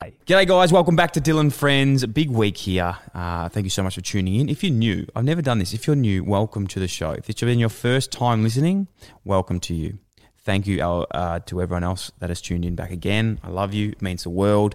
G'day, guys. Welcome back to Dylan Friends. Big week here. Uh, thank you so much for tuning in. If you're new, I've never done this. If you're new, welcome to the show. If it's been your first time listening, welcome to you. Thank you uh, to everyone else that has tuned in back again. I love you. It means the world.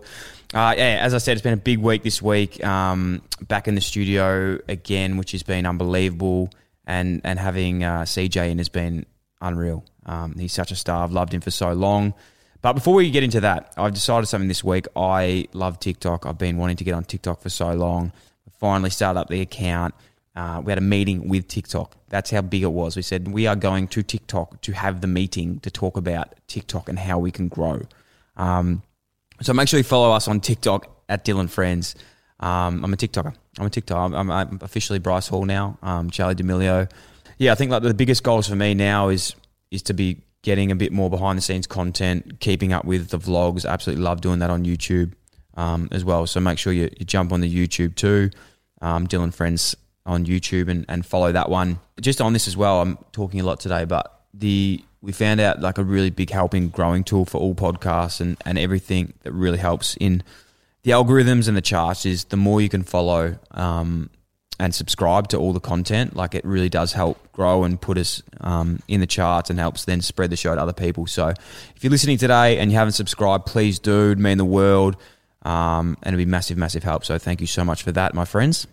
Uh, yeah, as I said, it's been a big week this week. Um, back in the studio again, which has been unbelievable. And, and having uh, CJ in has been unreal. Um, he's such a star. I've loved him for so long. But before we get into that, I've decided something this week. I love TikTok. I've been wanting to get on TikTok for so long. I finally started up the account. Uh, we had a meeting with TikTok. That's how big it was. We said we are going to TikTok to have the meeting to talk about TikTok and how we can grow. Um, so make sure you follow us on TikTok at Dylan Friends. Um, I'm a TikToker. I'm a TikTok. I'm, I'm officially Bryce Hall now. Um, Charlie D'Amelio. Yeah, I think like the biggest goals for me now is is to be getting a bit more behind the scenes content, keeping up with the vlogs. Absolutely love doing that on YouTube um, as well. So make sure you, you jump on the YouTube too, um, Dylan Friends on YouTube and, and follow that one. Just on this as well, I'm talking a lot today, but the we found out like a really big helping growing tool for all podcasts and, and everything that really helps in the algorithms and the charts is the more you can follow um, and subscribe to all the content, like it really does help grow and put us um, in the charts and helps then spread the show to other people. So if you're listening today and you haven't subscribed, please do. It'd mean the world. Um, and it'd be massive, massive help. So thank you so much for that, my friends.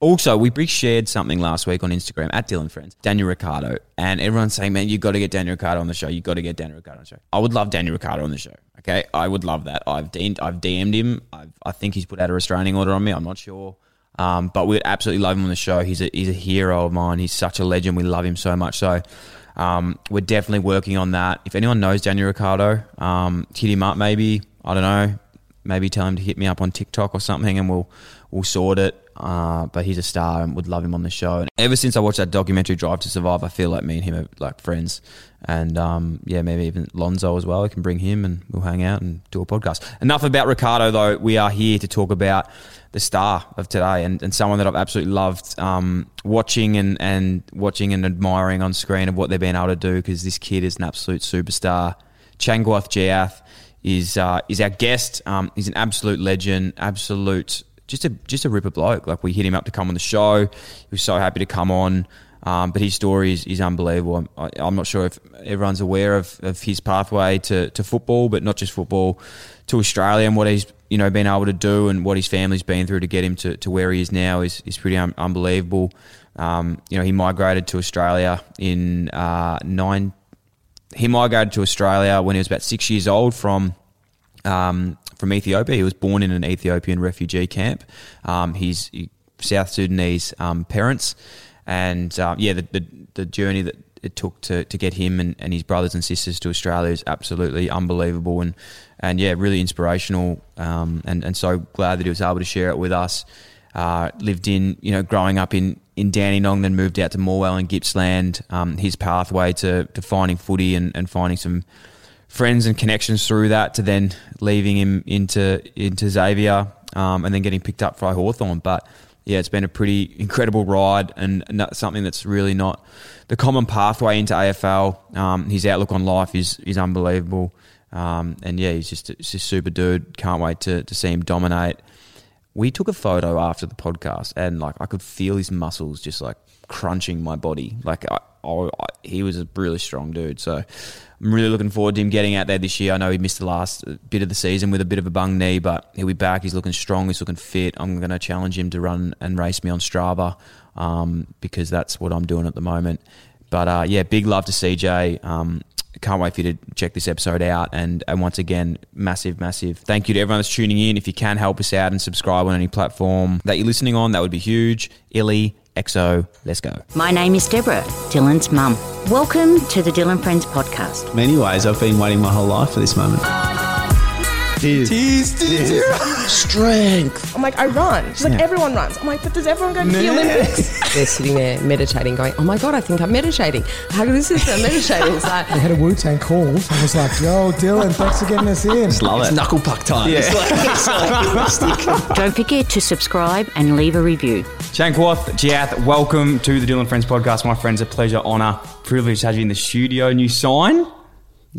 Also, we shared something last week on Instagram at Dylan Friends, Daniel Ricciardo, and everyone's saying, "Man, you got to get Daniel Ricciardo on the show. You got to get Daniel Ricciardo on the show." I would love Daniel Ricciardo on the show. Okay, I would love that. I've DM'd, I've DM'd him. I've, I think he's put out a restraining order on me. I'm not sure. Um, but we'd absolutely love him on the show. He's a, he's a hero of mine. He's such a legend. We love him so much. So um, we're definitely working on that. If anyone knows Daniel Ricciardo, um, hit him up maybe. I don't know. Maybe tell him to hit me up on TikTok or something, and we'll we'll sort it. Uh, but he's a star and would love him on the show. And ever since I watched that documentary Drive to Survive, I feel like me and him are like friends. And um, yeah, maybe even Lando as well. I can bring him and we'll hang out and do a podcast. Enough about Ricciardo, though. We are here to talk about the star of today and, and someone that I've absolutely loved um, watching and, and watching and admiring on screen of what they've been able to do because this kid is an absolute superstar. Changkuoth Jiath is uh, is our guest. Um, he's an absolute legend, absolute just a just a ripper bloke. Like we hit him up to come on the show. He was so happy to come on. Um, but his story is, is unbelievable. I'm, I'm, not sure if everyone's aware of, of his pathway to, to football, but not just football, to Australia and what he's you know been able to do and what his family's been through to get him to, to where he is now is, is pretty un- unbelievable. Um, you know, he migrated to Australia in uh, nine. He migrated to Australia when he was about six years old from um, from Ethiopia. He was born in an Ethiopian refugee camp. Um, he's South Sudanese um, parents, and uh, yeah, the, the, the journey that it took to, to get him and, and his brothers and sisters to Australia is absolutely unbelievable and and yeah, really inspirational. Um, and and so glad that he was able to share it with us. Uh, lived in you know growing up in in Dandenong, then moved out to Morwell and Gippsland. Um, his pathway to to finding footy and, and finding some friends and connections through that to then leaving him into into Xavier um, and then getting picked up by Hawthorn. But yeah, it's been a pretty incredible ride and something that's really not the common pathway into AFL. Um, his outlook on life is is unbelievable. Um, and yeah, he's just, just super dude. Can't wait to, to see him dominate. We took a photo after the podcast, and like I could feel his muscles just like crunching my body. Like I, I, he was a really strong dude. So I'm really looking forward to him getting out there this year. I know he missed the last bit of the season with a bit of a bung knee, but he'll be back. He's looking strong. He's looking fit. I'm going to challenge him to run and race me on Strava um, because that's what I'm doing at the moment. But uh, yeah, big love to CJ. Um, can't wait for you to check this episode out. And, and once again, massive, massive thank you to everyone that's tuning in. If you can help us out and subscribe on any platform that you're listening on, that would be huge. Illy, EXO, let's go. My name is Deborah, Dylan's mum. Welcome to the Dylan Friends podcast. many ways, I've been waiting my whole life for this moment. strength. I'm like, I run. She's like, everyone runs. I'm like, but does everyone go to the Olympics? They're sitting there meditating, going, "Oh my god, I think I'm meditating. How good is I'm meditating?" It's like, We had a Wu Tang call. I was like, yo, Dylan, thanks for getting us in. Love it. Knuckle puck time. It's like, it's like Don't forget to subscribe and leave a review. Changkuoth, Jiath, welcome to the Dylan Friends podcast. My friends, a pleasure, honour, privilege to have you in the studio. New sign.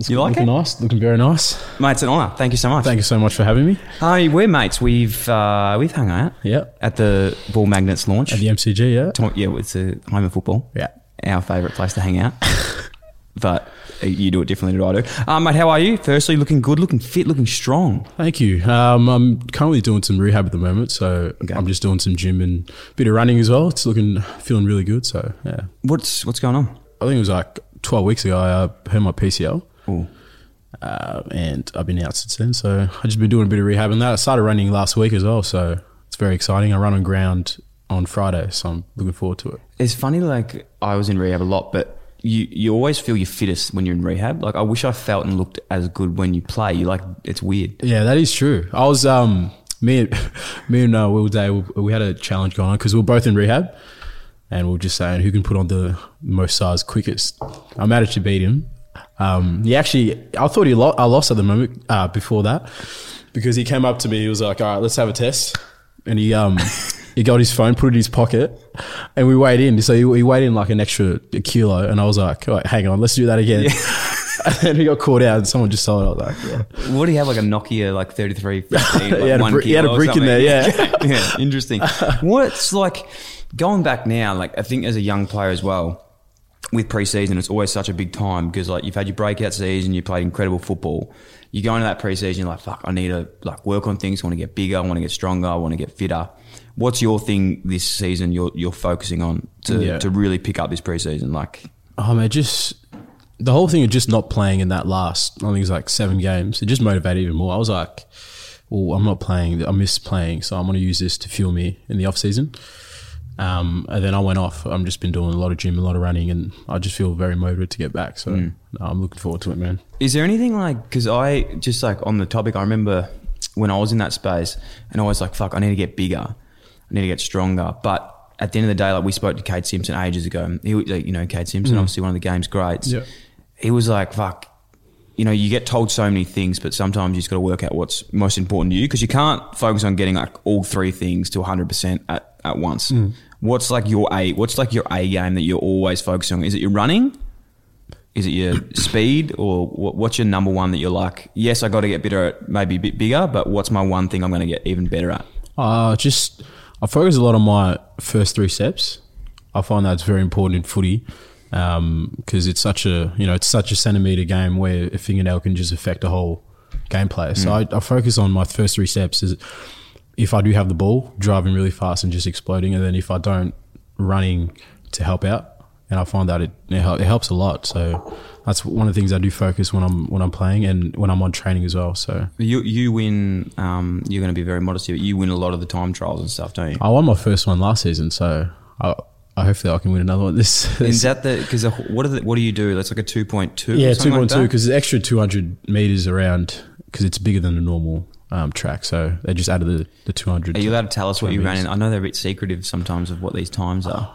You like looking it? nice, looking very nice. Mate, it's an honour. Thank you so much. Thank you so much for having me. Hi, we're mates. We've uh, we've hung out Yeah. at the Ball Magnets launch. At the MCG, yeah. Tom- yeah, it's a home of football. Yeah. Our favourite place to hang out. but you do it differently than I do. Um, mate, how are you? Firstly, looking good, looking fit, looking strong. Thank you. Um, I'm currently doing some rehab at the moment, so I'm just doing some gym and a bit of running as well. It's looking, feeling really good. So yeah, What's what's going on? I think it was like 12 weeks ago. I uh, hurt my PCL, Ooh. uh, and I've been out since then. So I've just been doing a bit of rehab, and that I started running last week as well. So it's very exciting. I run on ground on Friday, so I'm looking forward to it. It's funny, like I was in rehab a lot, but you you always feel your fittest when you're in rehab. Like I wish I felt and looked as good when you play. You like it's weird. Yeah, that is true. I was um me and me and uh, Will Day we, we had a challenge going on because we are both in rehab, and we are just saying who can put on the most size quickest. I managed to beat him. Um, he actually, I thought he lo- I lost at the moment uh, before that because he came up to me. He was like, "All right, let's have a test," and he um he got his phone, put it in his pocket, and we weighed in. So he, he weighed in like an extra kilo, and I was like, "All right, hang on, let's do that again." and then he got caught out, and someone just saw it. I was like, "Yeah." What do you have like a Nokia like thirty three fifteen? Like He had a he had a brick in there, yeah. yeah, interesting. What's like going back now? Like I think as a young player as well. With preseason, it's always such a big time because like you've had your breakout season, you played incredible football. You go into that preseason, you're like, "Fuck, I need to like work on things. I want to get bigger. I want to get stronger. I want to get fitter." What's your thing this season? You're you're focusing on to Yeah. to really pick up this preseason. Like, Oh man, just the whole thing of just not playing in that last, I think it was like seven games. It just motivated even more. I was like, well, I'm not playing. I miss playing, so I'm going to use this to fuel me in the off season. Um, and then I went off. I've just been doing a lot of gym, a lot of running, and I just feel very motivated to get back. So no, I'm looking forward to it, man. Is there anything like because I just like on the topic? I remember when I was in that space, and I was like, "Fuck, I need to get bigger, need to get stronger." But at the end of the day, like we spoke to Kade Simpson ages ago. He, like, you know, Kade Simpson, obviously one of the game's greats. Yeah. He was like, "Fuck." You know, you get told so many things, but sometimes you just got to work out what's most important to you because you can't focus on getting like all three things to 100% at, at once. What's like your A? What's like your A game that you're always focusing on? Is it your running? Is it your speed or what- what's your number one that you're like, yes, I got to get better at maybe a bit bigger, but what's my one thing I'm going to get even better at? Uh, just I focus a lot on my first three steps. I find that's very important in footy um, because it's such a you know it's such a centimeter game where a fingernail can just affect a whole gameplay. So mm. I, I focus on my first three steps. Is if I do have the ball, driving really fast and just exploding, and then if I don't, running to help out. And I find that it it, hel- it helps a lot. So that's one of the things I do focus when I'm when I'm playing and when I'm on training as well. So You you win. Um, you're going to be very modest here, but you win a lot of the time trials and stuff, don't you? I won my first one last season, so I, I hopefully I can win another one this. Is that the because what are the, what do you do? That's like a two point two. yeah, two point two because the extra two hundred meters around because it's bigger than a normal um, track, so they just added the the two hundred. Are you allowed to tell us what you ran in? I know they're a bit secretive sometimes of what these times are.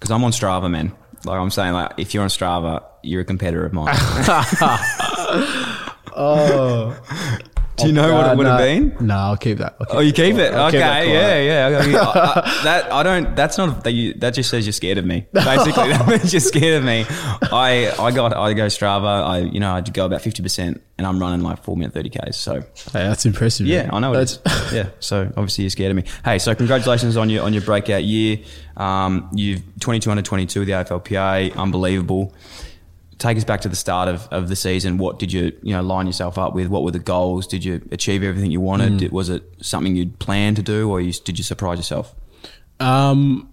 Because I'm on Strava, man. Like I'm saying, like if you're on Strava, you're a competitor of mine. Oh. Do you know what it would have been? No, I'll keep that. I'll keep Oh, you keep it. I'll keep Okay, that yeah, yeah. I- I- I- that I don't. That's not. That, you, that just says you're scared of me. Basically, that means you're scared of me. I I got I go Strava. I you know I go about fifty percent, and I'm running like four minute thirty k's. So Hey, that's impressive. yeah, man. I know it yeah, so obviously you're scared of me. Hey, so congratulations on your on your breakout year. Um, you've 22 under 22 with the AFLPA, unbelievable. Take us back to the start of, of the season. What did you you know line yourself up with? What were the goals? Did you achieve everything you wanted? Mm. Did, was it something you'd planned to do, or you, did you surprise yourself? Um,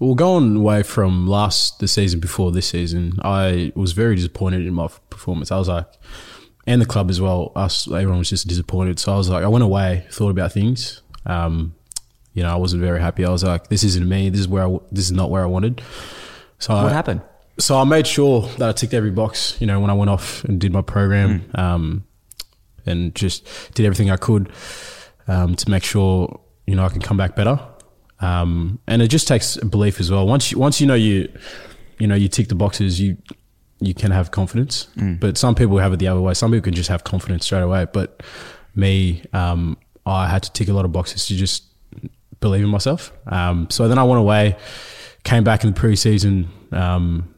well, going away from last the season before this season, I was very disappointed in my performance. I was like, and the club as well. Us, everyone was just disappointed. So I was like, I went away, thought about things. Um, you know, I wasn't very happy. I was like, this isn't me. This is where I, this is not where I wanted. So What I, happened? So I made sure that I ticked every box, you know, when I went off and did my program, Mm. um, and just did everything I could um, to make sure, you know, I can come back better. Um, and it just takes belief as well. Once you, once you know you, you know, you tick the boxes, you you can have confidence. But some people have it the other way. Some people can just have confidence straight away. But me, um, I had to tick a lot of boxes to just believe in myself. Um, so then I went away, came back in the preseason. Um,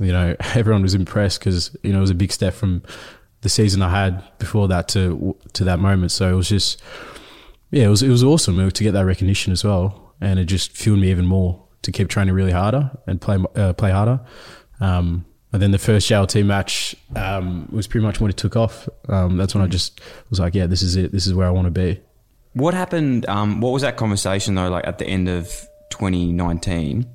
you know, everyone was impressed because you know it was a big step from the season I had before that to to that moment. So it was just, yeah, it was it was awesome to get that recognition as well, and it just fueled me even more to keep training really harder and play uh, play harder. Um, and then the first JLT match um, was pretty much when it took off. Um, that's when I just was like, yeah, this is it. This is where I want to be. What happened? Um, what was that conversation though? Like at the end of 2019,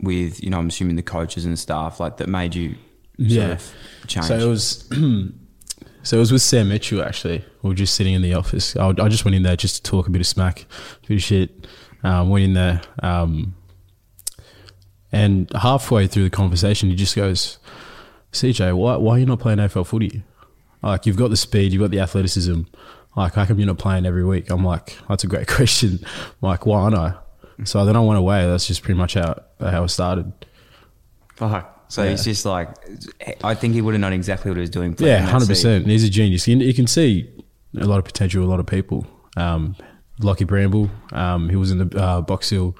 with you know, I'm assuming the coaches and staff, like that made you Yeah. change. So it was. so it was with Sam Mitchell actually. We were just sitting in the office. I, I just went in there just to talk a bit of smack, a bit of shit. Um, went in there, um, and halfway through the conversation, he just goes, "CJ, why why are you not playing AFL footy? Like you've got the speed, you've got the athleticism. Like how come you're not playing every week?" I'm like, "That's a great question. I'm like, why aren't I?" So then I went away. That's just pretty much how how it started. Fuck. So Yeah. he's just like, I think he would have known exactly what he was doing. Yeah, hundred percent. He's a genius. You, you can see a lot of potential. A lot of people. Um, Lachie Bramble, um, he was in the uh, Box Hill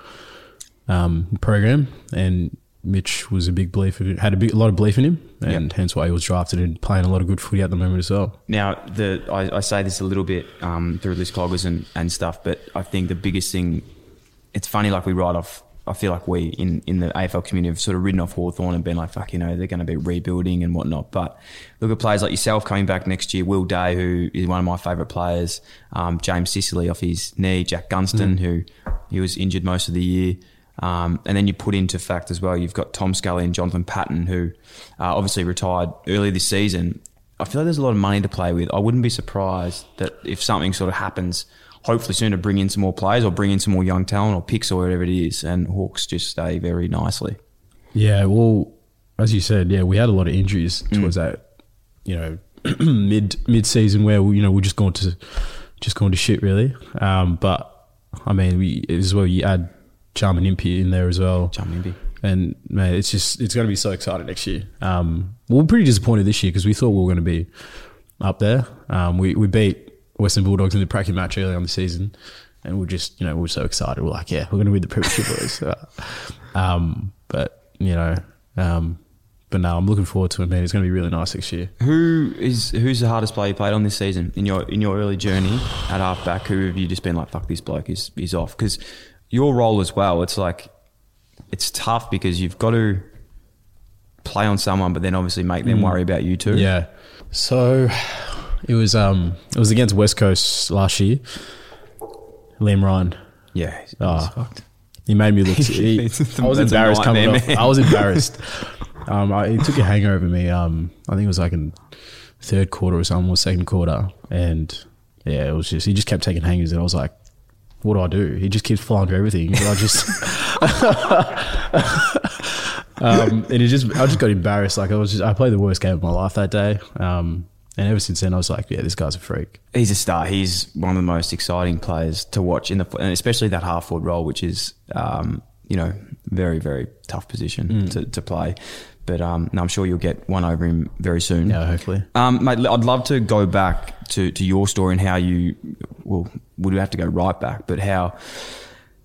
um, program, and Mitch was a big belief. In, had a, big, a lot of belief in him, and hence why he was drafted and playing a lot of good footy at the moment as well. Now, the I, I say this a little bit um, through list cloggers and, and stuff, but I think the biggest thing, it's funny, like we write off, I feel like we in, in the AFL community have sort of ridden off Hawthorn and been like, fuck, you know, they're going to be rebuilding and whatnot. But look at players like yourself coming back next year, Will Day, who is one of my favourite players, um, James Sicily off his knee, Jack Gunston, who he was injured most of the year. Um, and then you put into fact as well, you've got Tom Scully and Jonathan Patton, who uh, obviously retired early this season. I feel like there's a lot of money to play with. I wouldn't be surprised that if something sort of happens, hopefully soon to bring in some more players or bring in some more young talent or picks or whatever it is, and Hawks just stay very nicely. Yeah, well, as you said, yeah, we had a lot of injuries towards that, you know, mid mid season where we, you know we're just going to just going to shit really. Um, but I mean, we as well. You add Jarman Impey in there as well. Jarman Impey. And man, it's just it's going to be so exciting next year. Um, we we're pretty disappointed this year because we thought we were going to be up there. Um, we we beat Western Bulldogs in the bracket match early on the season, and we're just you know we're so excited. We're like, yeah, we're going to win the premiership, boys. Uh, um, but you know, um, but now I'm looking forward to it, man. It's going to be really nice next year. Who is who's the hardest player you played on this season in your in your early journey at halfback? Who have you just been like, fuck, this bloke is is off? Because your role as well, it's like it's tough because you've got to play on someone, but then obviously make them worry about you too. Yeah. So it was um it was against West Coast last year. Liam Ryan. yeah. he's- Oh. he's fucked. He made me look. He, I was embarrassed coming off. I was embarrassed. um, I, he took a hanger over me. Um, I think it was like in third quarter or something, or second quarter, and yeah, it was just he just kept taking hangers, and I was like, "What do I do?" He just keeps flying through everything. And I just, um, and it just I just got embarrassed. Like I was just I played the worst game of my life that day. Um, and ever since then, I was like, "Yeah, this guy's a freak." He's a star. He's one of the most exciting players to watch in the, and especially that half forward role, which is, um, you know, very very tough position Mm. to, to play. But um, no, I'm sure you'll get one over him very soon. Yeah, hopefully. Um, mate, I'd love to go back to, to your story and how you, well, would have to go right back, but how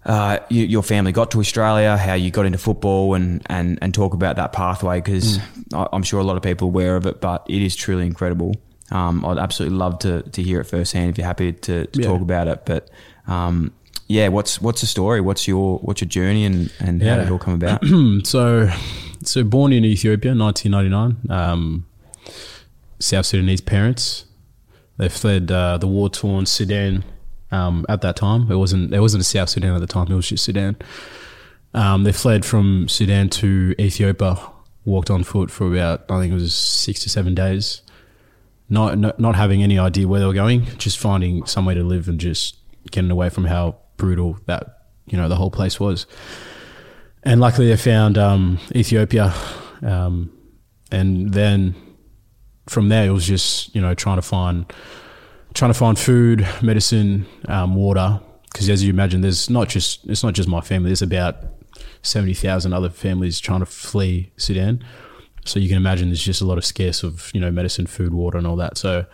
uh, you, your family got to Australia, how you got into football, and, and, and talk about that pathway because I'm sure a lot of people are aware of it, but it is truly incredible. Um, I'd absolutely love to, to hear it firsthand if you're happy to, to Yeah. talk about it. But um, yeah, what's what's the story? What's your what's your journey and, and how did it all come about? so, so born in Ethiopia, 1999. Um, South Sudanese parents. They fled uh, the war-torn Sudan um, at that time. It wasn't. It wasn't South Sudan at the time. It was just Sudan. Um, they fled from Sudan to Ethiopia, walked on foot for about I think it was six to seven days, not not, not having any idea where they were going, just finding somewhere to live and just getting away from how brutal that you know the whole place was. And luckily, they found um, Ethiopia, um, and then from there it was just you know trying to find trying to find food, medicine, um, water. Because as you imagine, there's not just it's not just my family. There's about seventy thousand other families trying to flee Sudan. So you can imagine there's just a lot of scarce of you know medicine, food, water, and all that. So,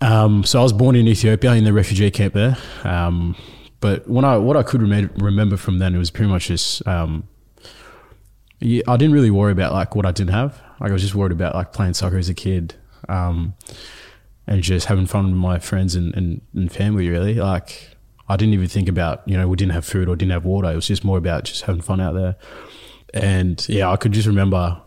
um, so I was born in Ethiopia in the refugee camp there. Um, but when I what I could rem- remember from then it was pretty much just um, yeah, I didn't really worry about like what I didn't have. Like I was just worried about like playing soccer as a kid. Um, and just having fun with my friends and, and, and family really. Like i didn't even think about you know we didn't have food or didn't have water. It was just more about just having fun out there. And yeah i could just remember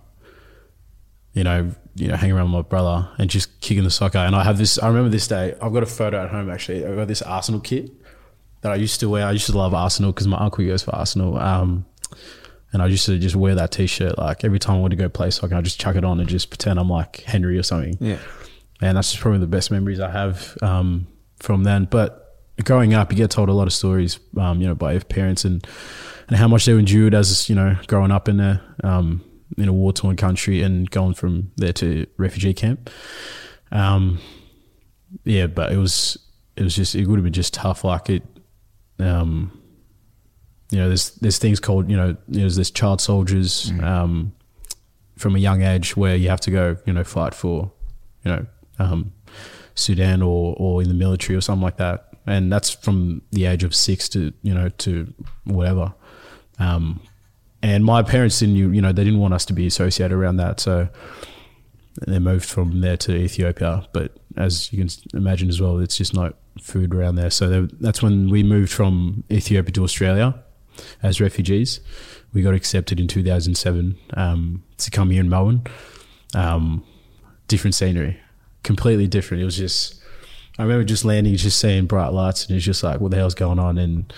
you know you know hanging around with my brother and just kicking the soccer. And i have this i remember this day i've got a photo at home actually. I've got this arsenal kit that i used to wear. I used to love arsenal because my uncle goes for arsenal. Um, and I used to just wear that T-shirt like every time I wanted to go play soccer. I just chuck it on and just pretend I'm like Henry or something. Yeah. And that's just probably the best memories I have um, from then. But growing up, you get told a lot of stories, um, you know, by your parents and and how much they endured as you know growing up in a um, in a war torn country and going from there to refugee camp. Um, yeah, but it was it was just it would have been just tough. Like it, um, you know, there's there's things called you know there's this child soldiers um, from a young age where you have to go you know fight for you know um, Sudan or or in the military or something like that, and that's from the age of six to you know to whatever. Um, and my parents didn't you know they didn't want us to be associated around that, so they moved from there to Ethiopia. But as you can imagine as well, it's just not food around there. So that's when we moved from Ethiopia to Australia as refugees. We got accepted in 2007 um, to come here in Melbourne. Um, different scenery, completely different. It was just, I remember just landing, just seeing bright lights, and it's just like, what the hell's going on? And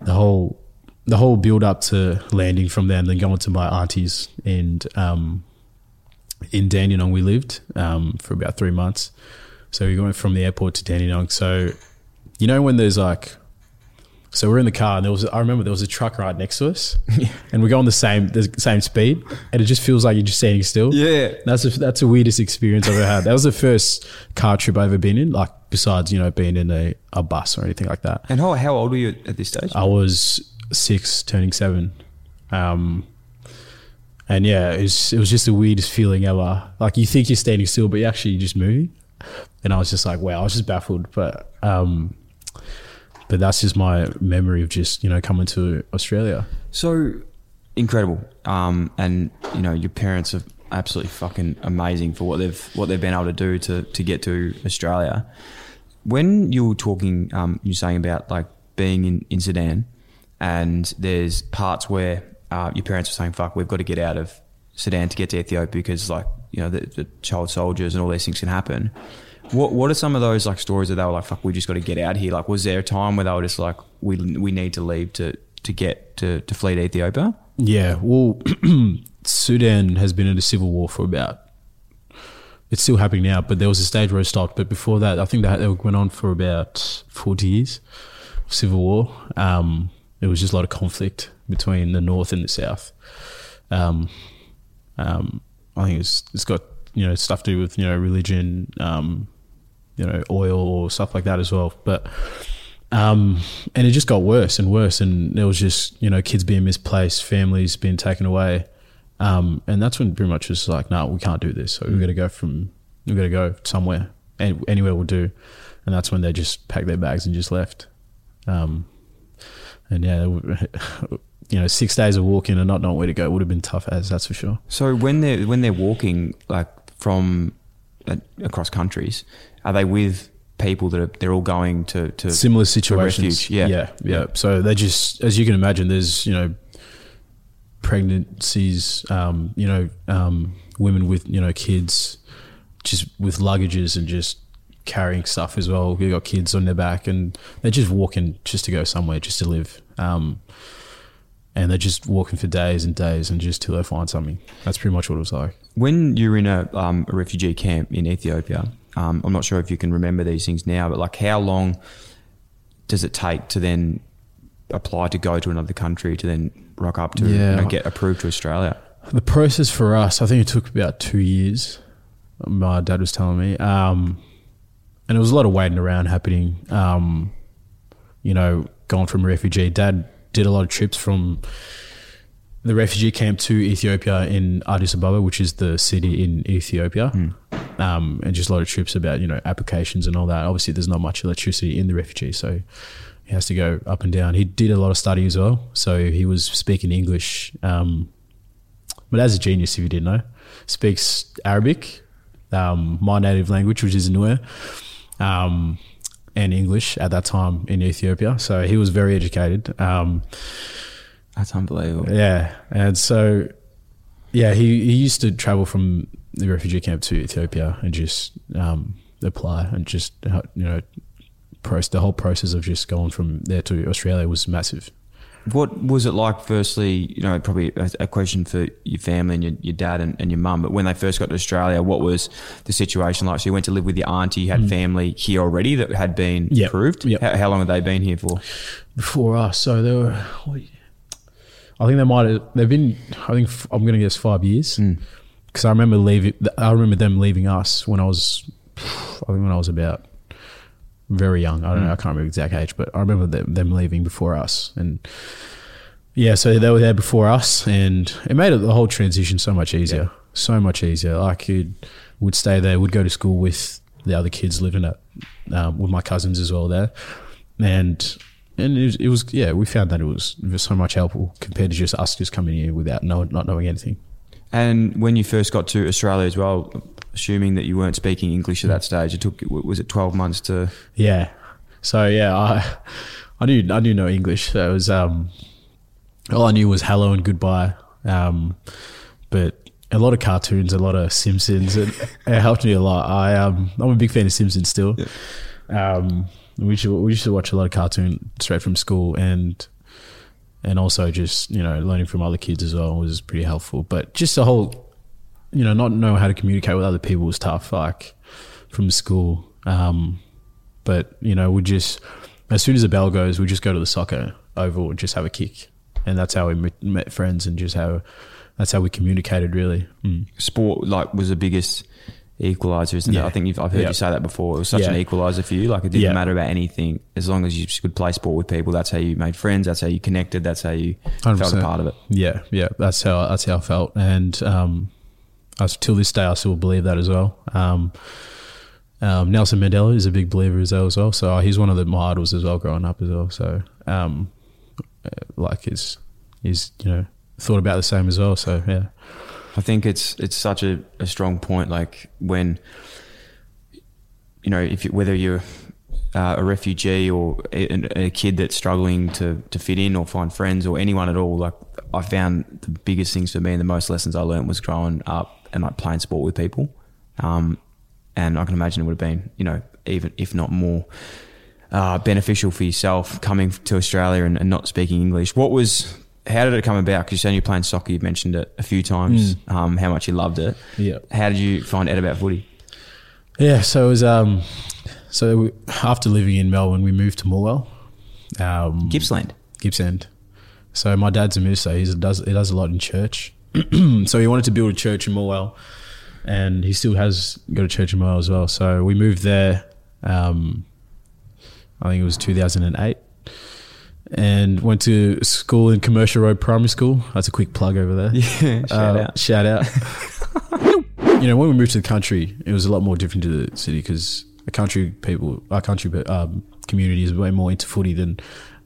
the whole, the whole build up to landing from there, and then going to my auntie's and um, in Dandenong we lived um, for about three months. So we went from the airport to Dandenong. So you know when there's like, so we're in the car and there was I remember there was a truck right next to us, and we're going the same the same speed, and it just feels like you're just standing still. Yeah. that's a, that's the weirdest experience I've ever had. That was the first car trip I've ever been in, like besides you know being in a, a bus or anything like that. And how, how old were you at this stage? I was six, turning seven. Um, and yeah, it was, it was just the weirdest feeling ever. Like you think you're standing still, but you're actually just moving. And I was just like, wow, I was just baffled. But um, but that's just my memory of just you know coming to Australia. So incredible. Um, and you know, your parents are absolutely fucking amazing for what they've what they've been able to do to to get to Australia. When you were talking, um, you're saying about like being in, in Sudan, and there's parts where uh, your parents were saying, "Fuck, we've got to get out of Sudan to get to Ethiopia because like you know the, the child soldiers and all these things can happen." What What are some of those like stories that they were like, "Fuck, we just got to get out here"? Like, was there a time where they were just like, "We we need to leave to to get to to flee to Ethiopia"? Yeah, well, Sudan has been in a civil war for about. It's still happening now, but there was a stage where it stopped. But before that, I think that it went on for about forty years, of civil war. Um, it was just a lot of conflict between the north and the south. Um, um, I think it's it's got you know stuff to do with you know religion, um, you know oil or stuff like that as well. But um, and it just got worse and worse, and it was just you know kids being misplaced, families being taken away, um, and that's when pretty much it was like, no, we can't do this. So we've got to go from we've got to go somewhere, and anywhere will do, and that's when they just packed their bags and just left. Um, and yeah, you know, six days of walking and not knowing where to go would have been tough as that's for sure. So when they're when they're walking like from uh, across countries, are they with people that are they're all going to to Similar situations, refuge? Yeah, yeah, yeah. So they just, as you can imagine, there's you know pregnancies, um, you know, um, women with you know kids, just with luggages and just carrying stuff as well. They got kids on their back, and they're just walking just to go somewhere, just to live. Um, and they're just walking for days and days and just till they find something. That's pretty much what it was like. When you're in a, um, a refugee camp in Ethiopia, um, I'm not sure if you can remember these things now, but like how long does it take to then apply to go to another country to then rock up to Yeah. you know, get approved to Australia? The process for us, I think it took about two years. My dad was telling me, um, and there was a lot of waiting around happening. Um, you know, going from refugee. Dad did a lot of trips from the refugee camp to Ethiopia in Addis Ababa, which is the city in Ethiopia, um, and just a lot of trips about you know applications and all that. Obviously, there's not much electricity in the refugee, so he has to go up and down. He did a lot of study as well, so he was speaking English. Um, but as a genius, if you didn't know, speaks Arabic, um, my native language, which is Nuer, um, and English at that time in Ethiopia. So he was very educated. That's unbelievable. yeah, and so yeah, he, he used to travel from the refugee camp to Ethiopia and just um, apply and just uh, you know, process, the whole process of just going from there to Australia was massive. What was it like? Firstly, you know, probably a, a question for your family and your, your dad and, and your mum. But when they first got to Australia, what was the situation like? So you went to live with your auntie, you had family here already that had been Mm. Yep. approved. Yep. How, how long had they been here for? before us. So they were, I think they might have. They've been. I think f- I'm going to guess five years because I remember leaving. I remember them leaving us when I was. I think when I was about very young. I don't know. I can't remember the exact age, but I remember them, them leaving before us and. Yeah, so they were there before us, and it made the whole transition so much easier. So much easier. Like you would stay there, would go to school with the other kids living at um, with my cousins as well there, and and it was, it was yeah we found that it was, it was so much helpful compared to just us just coming here without know, not knowing anything. And when you first got to Australia as well, assuming that you weren't speaking English at that stage, it took was it twelve months to? Yeah. So yeah, I I knew I knew no English. So it was um all I knew was hello and goodbye. Um but a lot of cartoons, a lot of Simpsons, and it helped me a lot. I um I'm a big fan of Simpsons still. Um we used, to, we used to watch a lot of cartoon straight from school and and also just, you know, learning from other kids as well was pretty helpful. But just the whole you know, not knowing how to communicate with other people was tough, like from school. Um but you know, we just as soon as the bell goes, we just go to the soccer oval and just have a kick, and that's how we met, friends and just how that's how we communicated really. Mm. Sport like was the biggest equalizer, isn't it? I think you've, I've heard Yeah. you say that before. It was such Yeah. an equalizer for you. Like it didn't Yeah. matter about anything as long as you could play sport with people. That's how you made friends. That's how you connected. That's how you felt a 100%. part of it. Yeah, yeah, that's how that's how I felt, and um, I, till this day I still believe that as well. Um, um, Nelson Mandela is a big believer as well, as well. So he's one of the, my idols as well, growing up as well. So um, uh, like he's he's you know thought about the same as well. So yeah. I think it's it's such a, a strong point. Like when you know, if you, whether you're uh, a refugee or a, a kid that's struggling to to fit in or find friends or anyone at all, like I found the biggest things for me and the most lessons I learned was growing up and like playing sport with people. Um, and I can imagine it would have been, you know, even if not more uh, beneficial for yourself coming to Australia and, and not speaking English. What was, how did it come about? Because you said you're playing soccer, you've mentioned it a few times, um, how much you loved it. Yeah. How did you find out about footy? Yeah, so it was um, so we, after living in Melbourne, we moved to Morwell, um, Gippsland. Gippsland. So my dad's a minister. He does he does a lot in church. so he wanted to build a church in Morwell, and he still has got a church in Morwell as well. So we moved there. Um, I think it was 2008, and went to school in Commercial Road Primary School. That's a quick plug over there. Yeah, shout Uh, out. Shout out. you know, when we moved to the country, it was a lot more different to the city because the country people, our country um, community is way more into footy than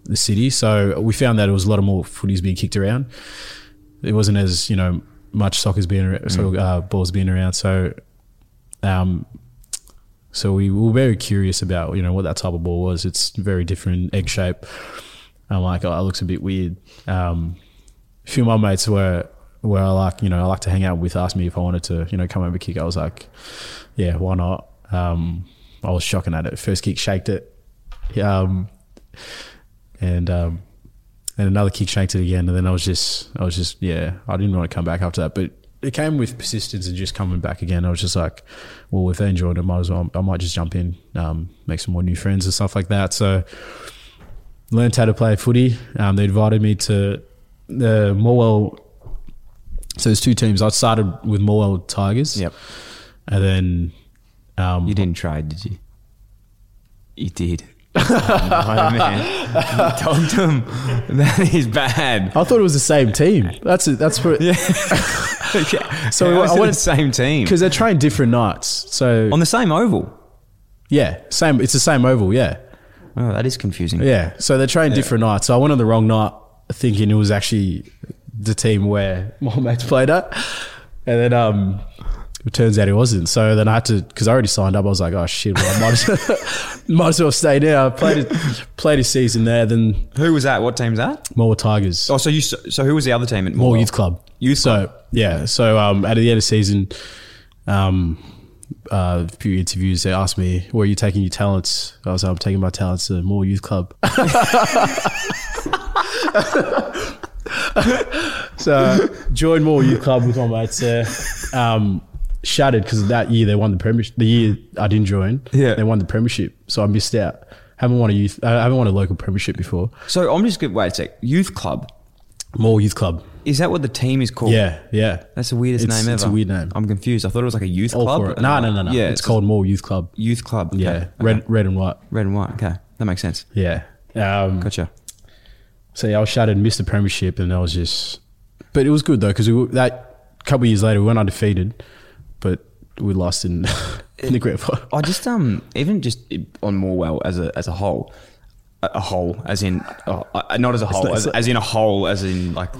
the city. So we found that it was a lot of more footies being kicked around. It wasn't as you know much soccer's being around, so uh, balls being around. So, um, so we were very curious about you know what that type of ball was. It's very different, egg shape. I'm like, oh, it looks a bit weird. Um, a few of my mates were where I like, you know, I like to hang out with asked me if I wanted to, you know, come over kick. I was like, yeah, why not? Um, I was shocking at it. First kick, shaked it. Um, and um, and another kick shanked it again, and then I was just, I was just, yeah, I didn't want to come back after that, but it came with persistence and just coming back again. I was just like, well, if they enjoyed it, might as well, I might just jump in, um, make some more new friends and stuff like that. So learned how to play footy. Um, they invited me to the Morwell. So there's two teams. I started with Morwell Tigers. Yep. And then um, You didn't trade, did you? You did. oh, man. Talk to him. That is bad. I thought it was the same team. That's it. That's what. Yeah. So I I wanted wanted- the same team Because they're trained different nights. So on the same oval. yeah, same. It's the same oval. Yeah, Oh, that is confusing. yeah. So they're trained different nights. So I went on the wrong night, thinking it was actually the team where my mates played at, and then um, it turns out it wasn't. So then I had to because I already signed up. I was like, oh shit, well, I might as, might as well stay now. I played a, played a season there. Then Who was that? What team's that? more Tigers. Oh, so you. So who was the other team at youth club. Youth so, Yeah. So um, at the end of season, um, uh, a few interviews, they asked me, "Where are you taking your talents?" I was like, "I'm taking my talents to more youth club." so joined more youth club with my mates there. Um, shattered because that year they won the premiership. The year I didn't join, Yeah. they won the premiership, so I missed out. Haven't won a youth. I haven't won a local premiership before. So I'm just going wait a sec. Youth club. More youth club. Is that what the team is called? Yeah, yeah. That's the weirdest It's- name ever. it's a weird name. I'm confused. I thought it was like a youth All club. No, no, no, no. Yeah, it's, called More Youth Club. youth club. Okay. Yeah, Okay. red, red and white. red and white. Okay, that makes sense. Yeah. Um, Gotcha. so yeah, I was shattered, missed the premiership, and I was just. But it was good though because we that couple of years later we went undefeated, but we lost in, in the grand final. I just um even just on Morwell as a as a whole, a, whole as in oh, uh, not as a whole as, as in a whole as in like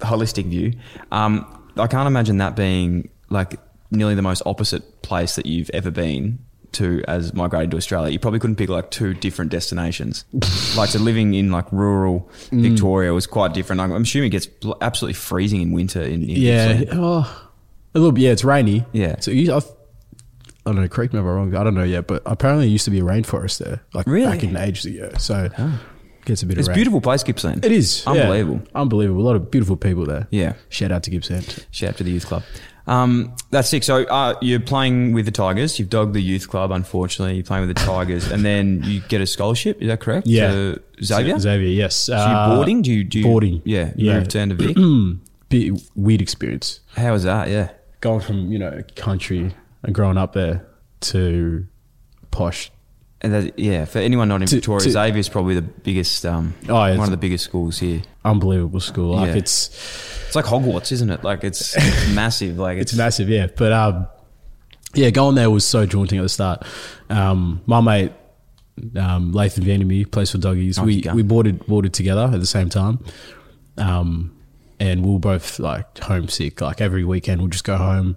holistic view. Um, I can't imagine that being like nearly the most opposite place that you've ever been to as migrated to Australia. You probably couldn't pick like two different destinations. like so living in like rural Mm. Victoria was quite different. I'm, assuming it gets absolutely freezing in winter in, in Yeah, oh, a little bit. Yeah, it's rainy. Yeah. So you, I've, I don't know. Correct me if I'm wrong. I don't know yet, but apparently it used to be a rainforest there, like Really? back in ages ago. So gets a bit It's of a beautiful place, Gippsland. It is yeah. unbelievable. unbelievable. A lot of beautiful people there. Yeah. Shout out to Gippsland. Shout out to the youth club. Um, that's sick. So uh, you're playing with the Tigers. You've dogged the youth club, unfortunately. You're playing with the Tigers, and then you get a scholarship. Is that correct? Yeah. To Xavier. Xavier, yes. So you Uh, boarding? Do you, do you boarding. Yeah. You Yeah. return to Vic. bit weird experience. How was that? Yeah. Going from you know country and growing up there to posh. And that, yeah, for anyone not in To- Victoria, to- Xavier is probably the biggest, um, Oh, yeah, one of the biggest schools here. Unbelievable school. Like Yeah. it's It's like Hogwarts, isn't it? Like it's, massive. Like it's, it's massive, yeah. But um, yeah, going there was so daunting at the start. Um, my mate um, Laitham Vandermeer plays for Doggies. Oh, we we boarded boarded together at the same time, um, and we were both like homesick. Like every weekend, we'd just go home.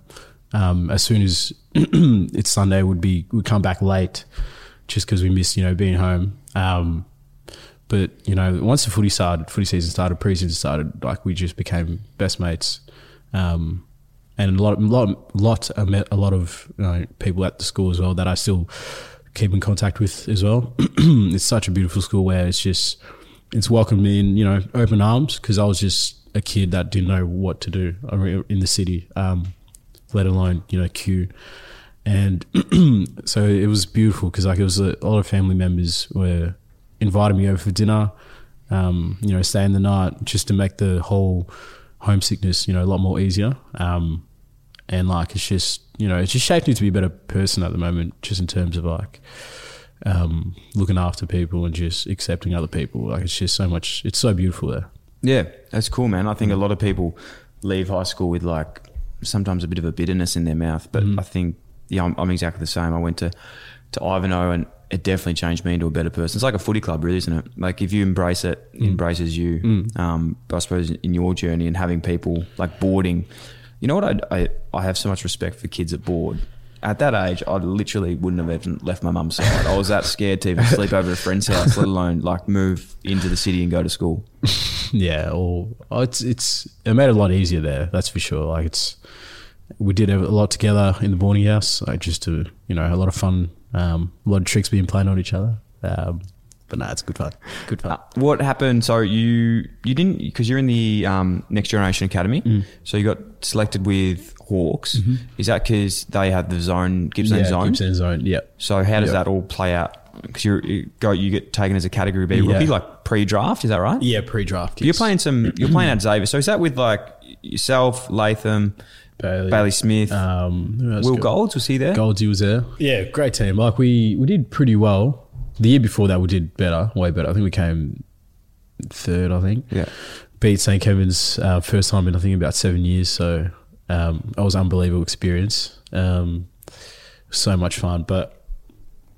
Um, as soon as it's Sunday, would be we'd come back late, just because we missed you know being home. Um, but you know, once the footy started, footy season started, preseason started, like we just became best mates. Um, and a lot, lot, lot, I met a lot of you know, people at the school as well that I still keep in contact with as well. it's such a beautiful school where it's just, it's welcomed me in, you know, open arms because I was just a kid that didn't know what to do in the city, um, let alone, you know, Q. And so it was beautiful because like it was a, a lot of family members were inviting me over for dinner, um, you know, staying the night just to make the whole homesickness, you know, a lot more easier. Um, and like it's just, you know, it's just shaped me to be a better person at the moment, just in terms of like um, looking after people and just accepting other people. Like it's just so much, it's so beautiful there. Yeah, that's cool, man. I think a lot of people leave high school with like sometimes a bit of a bitterness in their mouth, but I think yeah, I'm, I'm exactly the same. I went to to Ivanhoe and it definitely changed me into a better person. It's like a footy club, really, isn't it? Like if you embrace it, it embraces you. Um, but I suppose in your journey and having people like boarding, you know what? I, I I have so much respect for kids at board. At that age, I literally wouldn't have even left my mum's side. I was that scared to even sleep over at a friend's house, let alone like move into the city and go to school. Yeah, or oh, it's it's it made it a lot easier there. That's for sure. Like it's we did a lot together in the boarding house, like just to you know a lot of fun, um, a lot of tricks being played on each other. Um, but nah, it's good fun. Good fun. Uh, what happened? So you you didn't because you're in the um, Next Generation Academy. Mm. So you got selected with Hawks. Is that because they have the zone Gippsland Mm-hmm. yeah, zone? Gippsland zone. Yeah. So how does Yeah. that all play out? Because you go you get taken as a Category B Yeah. rookie like pre-draft. Is that right? Yeah, pre-draft. You're playing some. You're playing at Xavier. So is that with like yourself, Laitham, Bailey, Bailey Smith, Um, who Will got- Golds? Was he there? Goldsy was there. Yeah, great team. Like we we did pretty well. The year before that, we did better, way better. I think we came third. I think. Yeah. Beat St Kevin's uh, first time in I think about seven years. So um, that was an unbelievable experience. Um, so much fun, but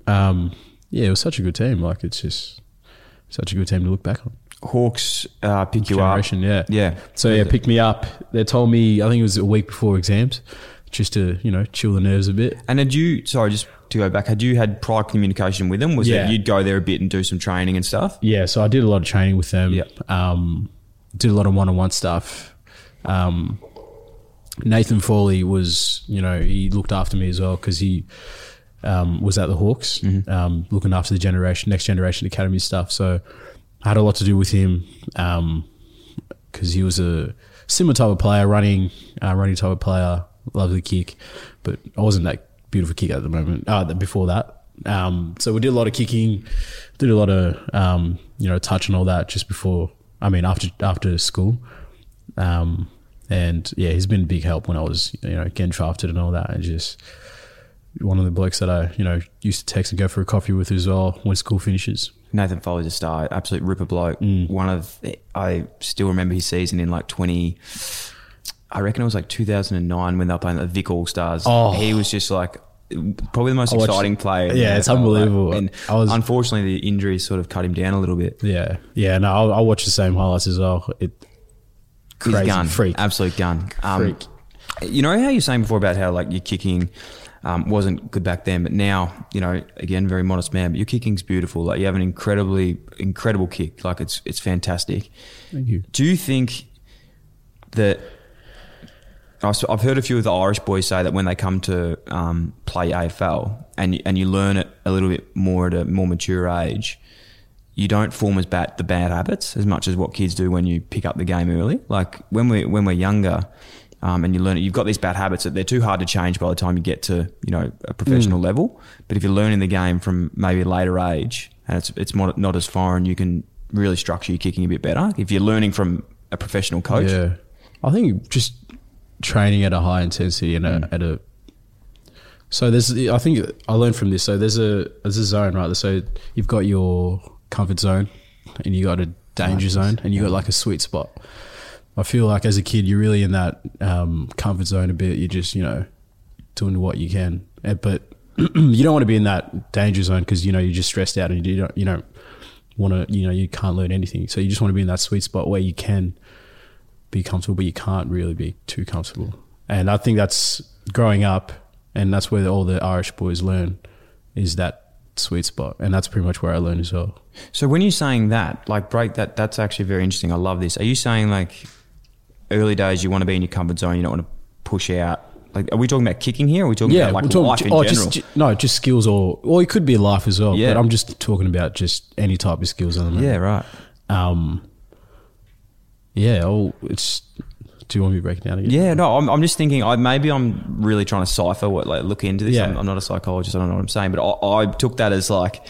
um, yeah, it was such a good team. Like it's just such a good team to look back on. Hawks uh, pick you up. yeah, Yeah. So yeah, picked me up. They told me I think it was a week before exams, just to you know chill the nerves a bit. And had you? Sorry, just to go back. Had you had prior communication with them? Was Yeah. it you'd go there a bit and do some training and stuff? Yeah, so I did a lot of training with them. Yeah. Um, did a lot of one-on-one stuff. Um, Nathan Foley was, you know, he looked after me as well because he um, was at the Hawks, um, looking after the generation, next generation academy stuff. So I had a lot to do with him because he was a similar type of player, running, uh, running type of player. lovely kick, but I wasn't that beautiful kick at the moment. Uh, before that, um, so we did a lot of kicking, did a lot of um, you know touch and all that just before. I mean, after after school, um, and yeah, he's been a big help when I was you know getting drafted and all that, and just one of the blokes that I you know used to text and go for a coffee with as well when school finishes. Nathan Foley's a star, absolute ripper bloke. Mm. One of I still remember his season in like twenty. I reckon it was like 2009 when they were playing the Vic All Stars. Oh. He was just like probably the most I watched- exciting player. Yeah, it's unbelievable. like, and I was- unfortunately, the injuries sort of cut him down a little bit. Yeah, yeah. No, I'll, I'll watch the same highlights as well. It crazy gun, freak. absolute gun. Um, Freak. You know how you're saying before about how like you're kicking um, wasn't good back then, but now you know again very modest man, but your kicking's beautiful. Like you have an incredibly incredible kick. Like it's it's fantastic. Thank you. Do you think that I've I've heard a few of the Irish boys say that when they come to um, play AFL and you, and you learn it a little bit more at a more mature age, you don't form as bad the bad habits as much as what kids do when you pick up the game early. Like when we when we're younger. Um, and you learn it. You've got these bad habits that they're too hard to change by the time you get to you know a professional level. But if you're learning the game from maybe a later age and it's it's not, not as foreign, you can really structure your kicking a bit better. If you're learning from a professional coach, Yeah, I think just training at a high intensity and a, at a. So there's, I think I learned from this. So there's a there's a zone right. So you've got your comfort zone, and you got a danger zone, and you got like a sweet spot. I feel like as a kid, you're really in that um, comfort zone a bit. You're just you know doing what you can, Eh, but you don't want to be in that danger zone because you know you're just stressed out and you don't you don't want to you know you can't learn anything. So you just want to be in that sweet spot where you can be comfortable, but you can't really be too comfortable. And I think that's growing up, and that's where all the Irish boys learn is that sweet spot, and that's pretty much where I learned as well. So when you're saying that, like break that, that's actually very interesting. I love this. Are you saying like early days you want to be in your comfort zone, you don't want to push out? Like, are we talking about kicking here? Or are we talking about like talking- life in oh, general? Just, ju- no, just skills, or or it could be life as well. Yeah. But I'm just talking about just any type of skills element. yeah, right. Um. Yeah. Oh, it's. Do you want me to break it down again? Yeah, no, I'm, I'm just thinking. I maybe I'm really trying to cipher what like look into this. Yeah. I'm, I'm not a psychologist. I don't know what I'm saying, but I, I took that as like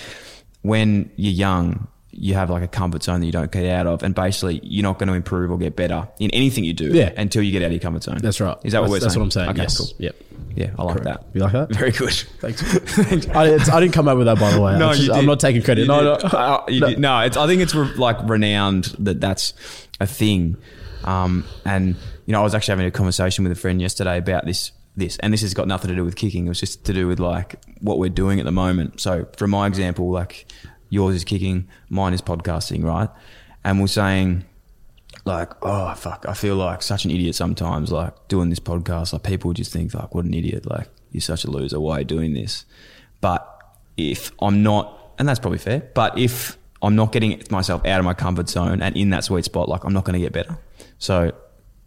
when you're young, you have like a comfort zone that you don't get out of, and basically you're not going to improve or get better in anything you do Yeah. until you get out of your comfort zone. That's right. Is that what that's, we're that's saying? what I'm saying? Okay, yes. cool. Yep. Yeah, I like Correct. that. You like that? Very good. Thanks. I, it's, I didn't come up with that, by the way. No, I'm, just- I'm not taking credit. No, no. Uh, you No. no. It's, I think it's re- like renowned that that's a thing. Um, and you know, I was actually having a conversation with a friend yesterday about this. This and this has got nothing to do with kicking. It was just to do with like what we're doing at the moment. So, from my example, like yours is kicking, mine is podcasting, right? And we're saying like, oh fuck, I feel like such an idiot sometimes, like doing this podcast. Like people just think like, what an idiot, like you're such a loser. Why are you doing this? But if I'm not, and that's probably fair, but if I'm not getting myself out of my comfort zone and in that sweet spot, like I'm not going to get better. So,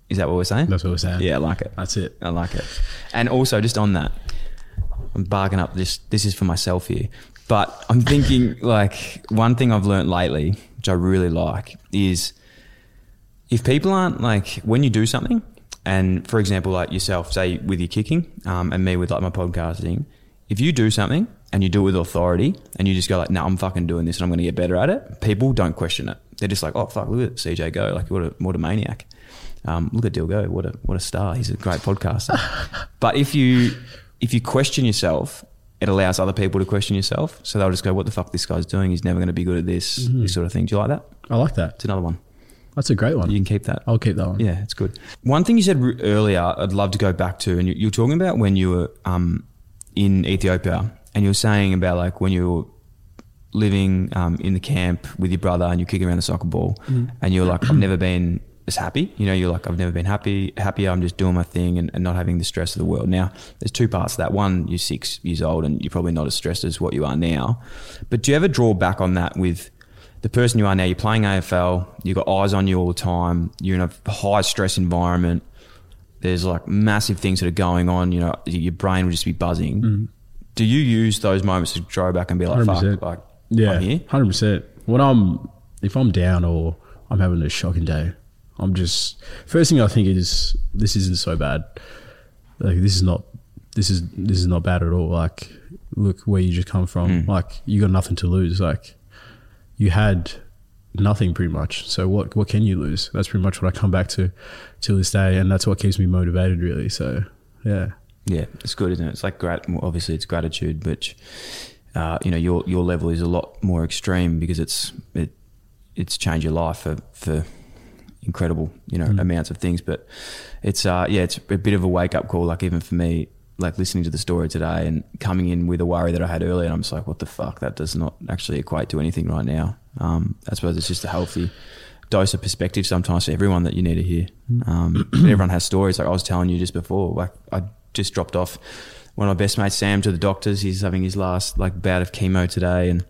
is that what we're saying? That's what we're saying. Yeah, I like it. That's it. I like it. And also, just on that, I'm barking up this. This is for myself here. But I'm thinking like one thing I've learned lately, which I really like, is if people aren't like when you do something, and for example, like yourself, say with your kicking, um, and me with like my podcasting, if you do something and you do it with authority, and you just go like, "No, I'm fucking doing this, and I'm going to get better at it," people don't question it. They're just like, "Oh fuck, look at CJ go! Like what a what a maniac! Um, look at Dill go! What a what a star! He's a great podcaster." but if you if you question yourself, it allows other people to question yourself. So they'll just go, "What the fuck this guy's doing? He's never going to be good at this." This sort of thing. Do you like that? I like that. It's another one. That's a great one. You can keep that. I'll keep that one. Yeah, it's good. One thing you said earlier, I'd love to go back to, and you, you were talking about when you were um, in Ethiopia, and you were saying about like when you were living um, in the camp with your brother, and you're kicking around the soccer ball, and you're like, I've never been as happy. You know, you're like, I've never been happy, happier. I'm just doing my thing and, and not having the stress of the world. Now, there's two parts to that. One, you're six years old, and you're probably not as stressed as what you are now. But do you ever draw back on that with? the person you are now, you're playing AFL, you've got eyes on you all the time, you're in a high stress environment, there's like massive things that are going on, you know, your brain will just be buzzing. Mm. Do you use those moments to draw back and be like, 100%. like, Yeah, I'm here? hundred percent. When I'm if I'm down or I'm having a shocking day, I'm just first thing I think is this isn't so bad. Like this is not this is this is not bad at all. Like look where you just come from. Hmm. Like you got nothing to lose. Like you had nothing pretty much. So what what can you lose? That's pretty much what I come back to to this day, and that's what keeps me motivated really. So yeah. Yeah, it's good, isn't it? It's like grat. Obviously, it's gratitude, but uh, you know your your level is a lot more extreme because it's it it's changed your life for for incredible you know amounts of things. But it's uh yeah, it's a bit of a wake up call. Like even for me, like listening to the story today and coming in with a worry that I had earlier, and I'm just like, what the fuck? That does not actually equate to anything right now. Um, I suppose it's just a healthy dose of perspective sometimes for everyone that you need to hear. Um, everyone has stories. Like I was telling you just before, like I just dropped off one of my best mates, Sam, to the doctors. He's having his last like bout of chemo today, and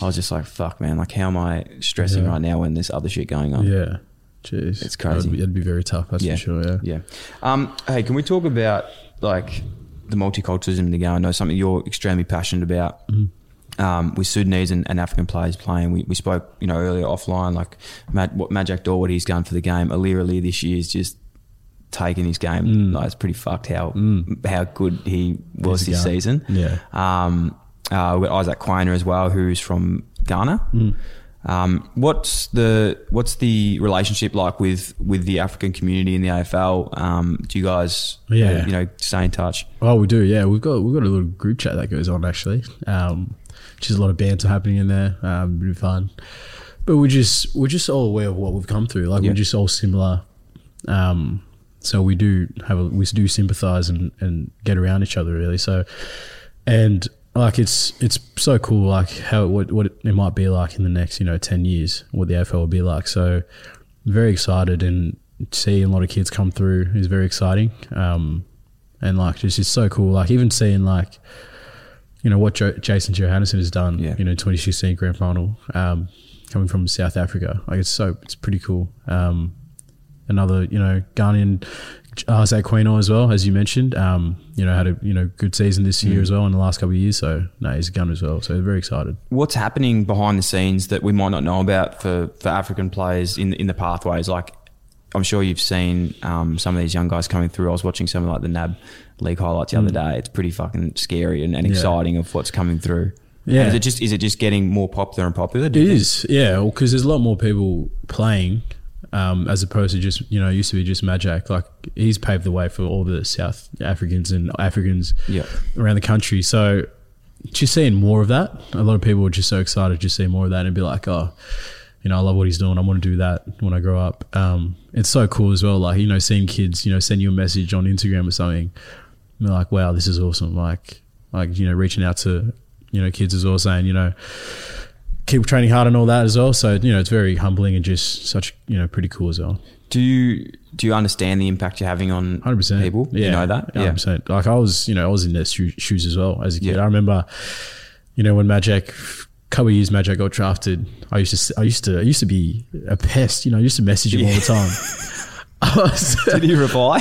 I was just like, "Fuck, man! Like, how am I stressing Yeah. right now when there's other shit going on?" Yeah. Jeez. It's crazy. It'd be, it'd be very tough, that's yeah, for sure, yeah. yeah. Um, hey, can we talk about like the multiculturalism in the game? I know something you're extremely passionate about. Um, with Sudanese and, and African players playing, we, we spoke, you know, earlier offline, like Mad, what Majak Daw, what he's done for the game. Aliir Aliir this year is just taken his game. Like, it's pretty fucked how how good he was He's this season. Yeah. Um, uh, we've got Isaac Quaynor as well, who's from Ghana. Um, what's the what's the relationship like with with the African community in the AFL? Um, do you guys, uh, Yeah. you know, stay in touch? Oh, we do. Yeah, we've got we've got a little group chat that goes on actually. Um, just a lot of banter happening in there. Um, of fun, but we're just we're just all aware of what we've come through. Like Yeah. we're just all similar. Um, so we do have a, we do sympathise and and get around each other really. So, and like it's it's so cool like how what what it might be like in the next you know ten years what the AFL will be like. So very excited and seeing a lot of kids come through is very exciting. Um, and like just it's so cool. Like even seeing like you know what jo- Jason Johannisen has done. Yeah. You know, 2016 grand final, um, coming from South Africa. Like it's so it's pretty cool. Um, another you know Ghanaian. Isaac Quaynor as well, as you mentioned, um, you know had a you know good season this year as well in the last couple of years. So no, he's a gun as well. So very excited. What's happening behind the scenes that we might not know about for, for African players in in the pathways? Like, I'm sure you've seen um, some of these young guys coming through. I was watching some of like the NAB league highlights the other day. It's pretty fucking scary and, and Mm. Yeah. exciting of what's coming through. Yeah. And is it just is it just getting more popular and popular? It think? is, yeah, because there's a lot more people playing um, as opposed to just you know used to be just Magic. Like he's paved the way for all the South Africans and Africans Yeah. around the country. So just seeing more of that, a lot of people are just so excited to just see more of that and be like, oh, you know, I love what he's doing. I want to do that when I grow up. Um, it's so cool as well. Like you know, seeing kids, you know, send you a message on Instagram or something. And they're like, wow, this is awesome. Like, like you know, reaching out to you know kids as well, saying you know keep training hard and all that as well. So you know, it's very humbling and just such you know pretty cool as well. Do you do you understand the impact you're having on Hundred percent. people? Yeah, You know that? Hundred percent. Like I was, you know, I was in their shoes as well as a kid. Yeah. I remember, you know, when Magic, couple of years Magic got drafted. I used to, I used to, I used to be a pest. You know, I used to message him all the time. Did he reply?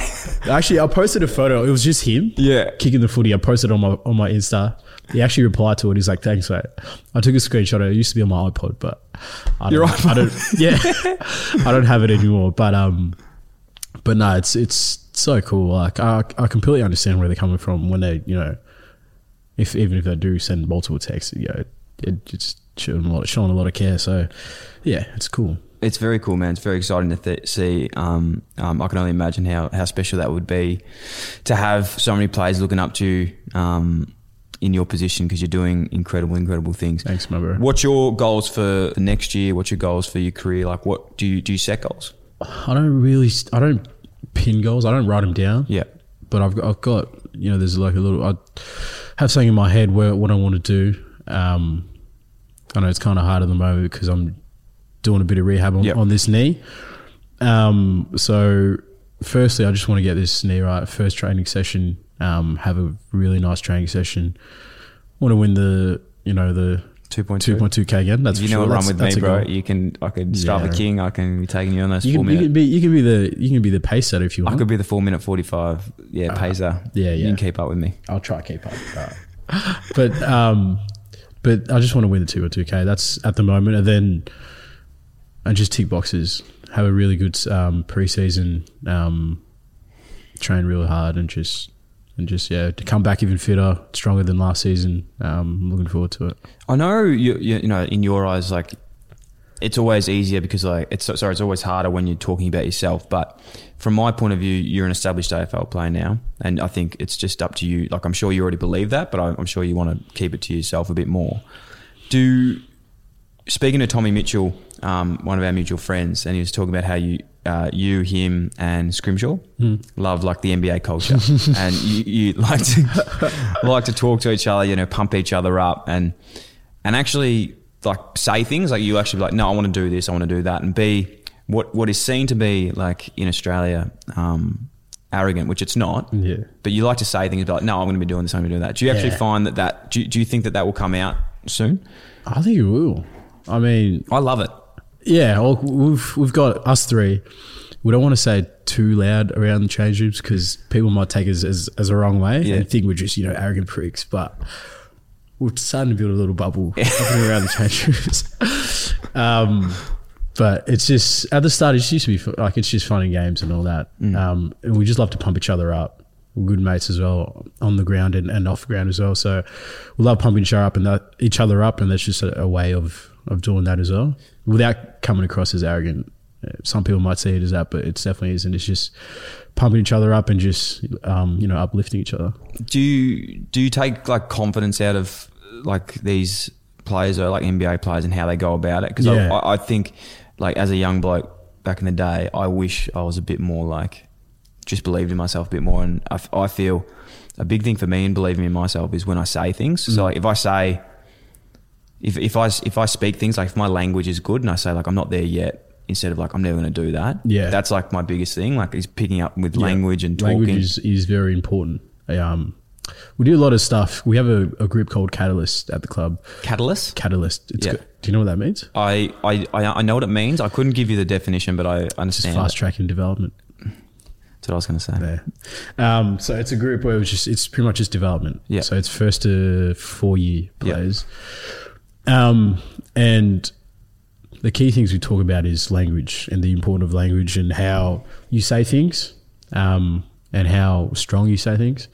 Actually, I posted a photo. It was just him. Yeah. Kicking the footy. I posted on my on my Insta. He actually replied to it. He's like, "Thanks, mate." I took a screenshot. It used to be on my iPod, but I don't, I don't. Yeah, I don't have it anymore. But um, but no, it's it's so cool. Like I I completely understand where they're coming from when they you know, if even if they do send multiple texts, you know, it, it's showing a lot showing a lot of care. So yeah, it's cool. It's very cool, man. It's very exciting to th- see. Um, um, I can only imagine how, how special that would be to have so many players looking up to you um, in your position because you're doing incredible, incredible things. Thanks, my bro. What's your goals for the next year? What's your goals for your career? Like, what do you do? You set goals? I don't really. I don't pin goals. I don't write them down. Yeah. but I've got, I've got you know there's like a little I have something in my head where what I want to do. Um, I know it's kind of hard at the moment because I'm doing a bit of rehab on, Yep. on this knee. Um, so firstly, I just want to get this knee right. First training session, um, have a really nice training session. Want to win the you know the 2.2. two point two k again. That's you know, sure. run That's- with me, bro. You can. I could start Yeah. the king. I can be taking you on those You four can, you can be you can be the you can be the pace setter if you want. I could be the four minute forty five. Yeah, pacer. yeah, yeah. You can keep up with me. I'll try to keep up. but um, but I just want to win the two or two k. That's at the moment, and then and just tick boxes. Have a really good um, preseason. Um, train really hard and just and just yeah to come back even fitter, stronger than last season. Um, I'm looking forward to it. I know you, you, you know in your eyes like it's always easier because like it's sorry it's always harder when you're talking about yourself but from my point of view you're an established AFL player now and I think it's just up to you like I'm sure you already believe that but I'm sure you want to keep it to yourself a bit more do speaking to Tommy Mitchell um, one of our mutual friends and he was talking about how you uh, you him and Scrimshaw love like the NBA culture and you, you like to like to talk to each other you know pump each other up and and actually like say things like you actually be like no I want to do this I want to do that and be what what is seen to be like in Australia um, arrogant which it's not Yeah. but you like to say things like no I'm going to be doing this I'm going to be doing that do you actually Yeah. find that that do you, do you think that that will come out soon I think it will. I mean, I love it Yeah, well, we've we've got us three. We don't want to say too loud around the change rooms because people might take us as, as a wrong way Yeah. and think we're just you know arrogant pricks. But we're starting to build a little bubble around the change rooms. um, but it's just at the start, it used to be like it's just fun and games and all that. Um, and we just love to pump each other up. We're good mates as well on the ground and, and off the ground as well. So we love pumping each other up and that, each other up, and that's just a, a way of of doing that as well without coming across as arrogant. Uh, Some people might see it as that, but it definitely isn't. It's just pumping each other up and just um, you know uplifting each other. do you do you take like confidence out of like these players or like NBA players and how they go about it? Because Yeah. I, I think like as a young bloke back in the day, I wish I was a bit more like just believed in myself a bit more. And I feel a big thing for me in believing in myself is when I say things. So like if I say if if I if I speak things like if my language is good and I say like I'm not there yet. Instead of like I'm never going to do that, Yeah. that's like my biggest thing. Like is picking up with language and talking. Language is, is very important. Um, we do a lot of stuff. We have a, a group called Catalyst at the club. Catalyst. Catalyst. It's Yeah. good. Do you know what that means? I, I, I know what it means. I couldn't give you the definition, but I It's understand. fast it. tracking development. That's what I was going to say. Yeah. Um, so it's a group where it's just it's pretty much just development. Yeah. So it's first to four year Yeah. players. Um, and the key things we talk about is language and the importance of language and how you say things, um, and how strong you say things.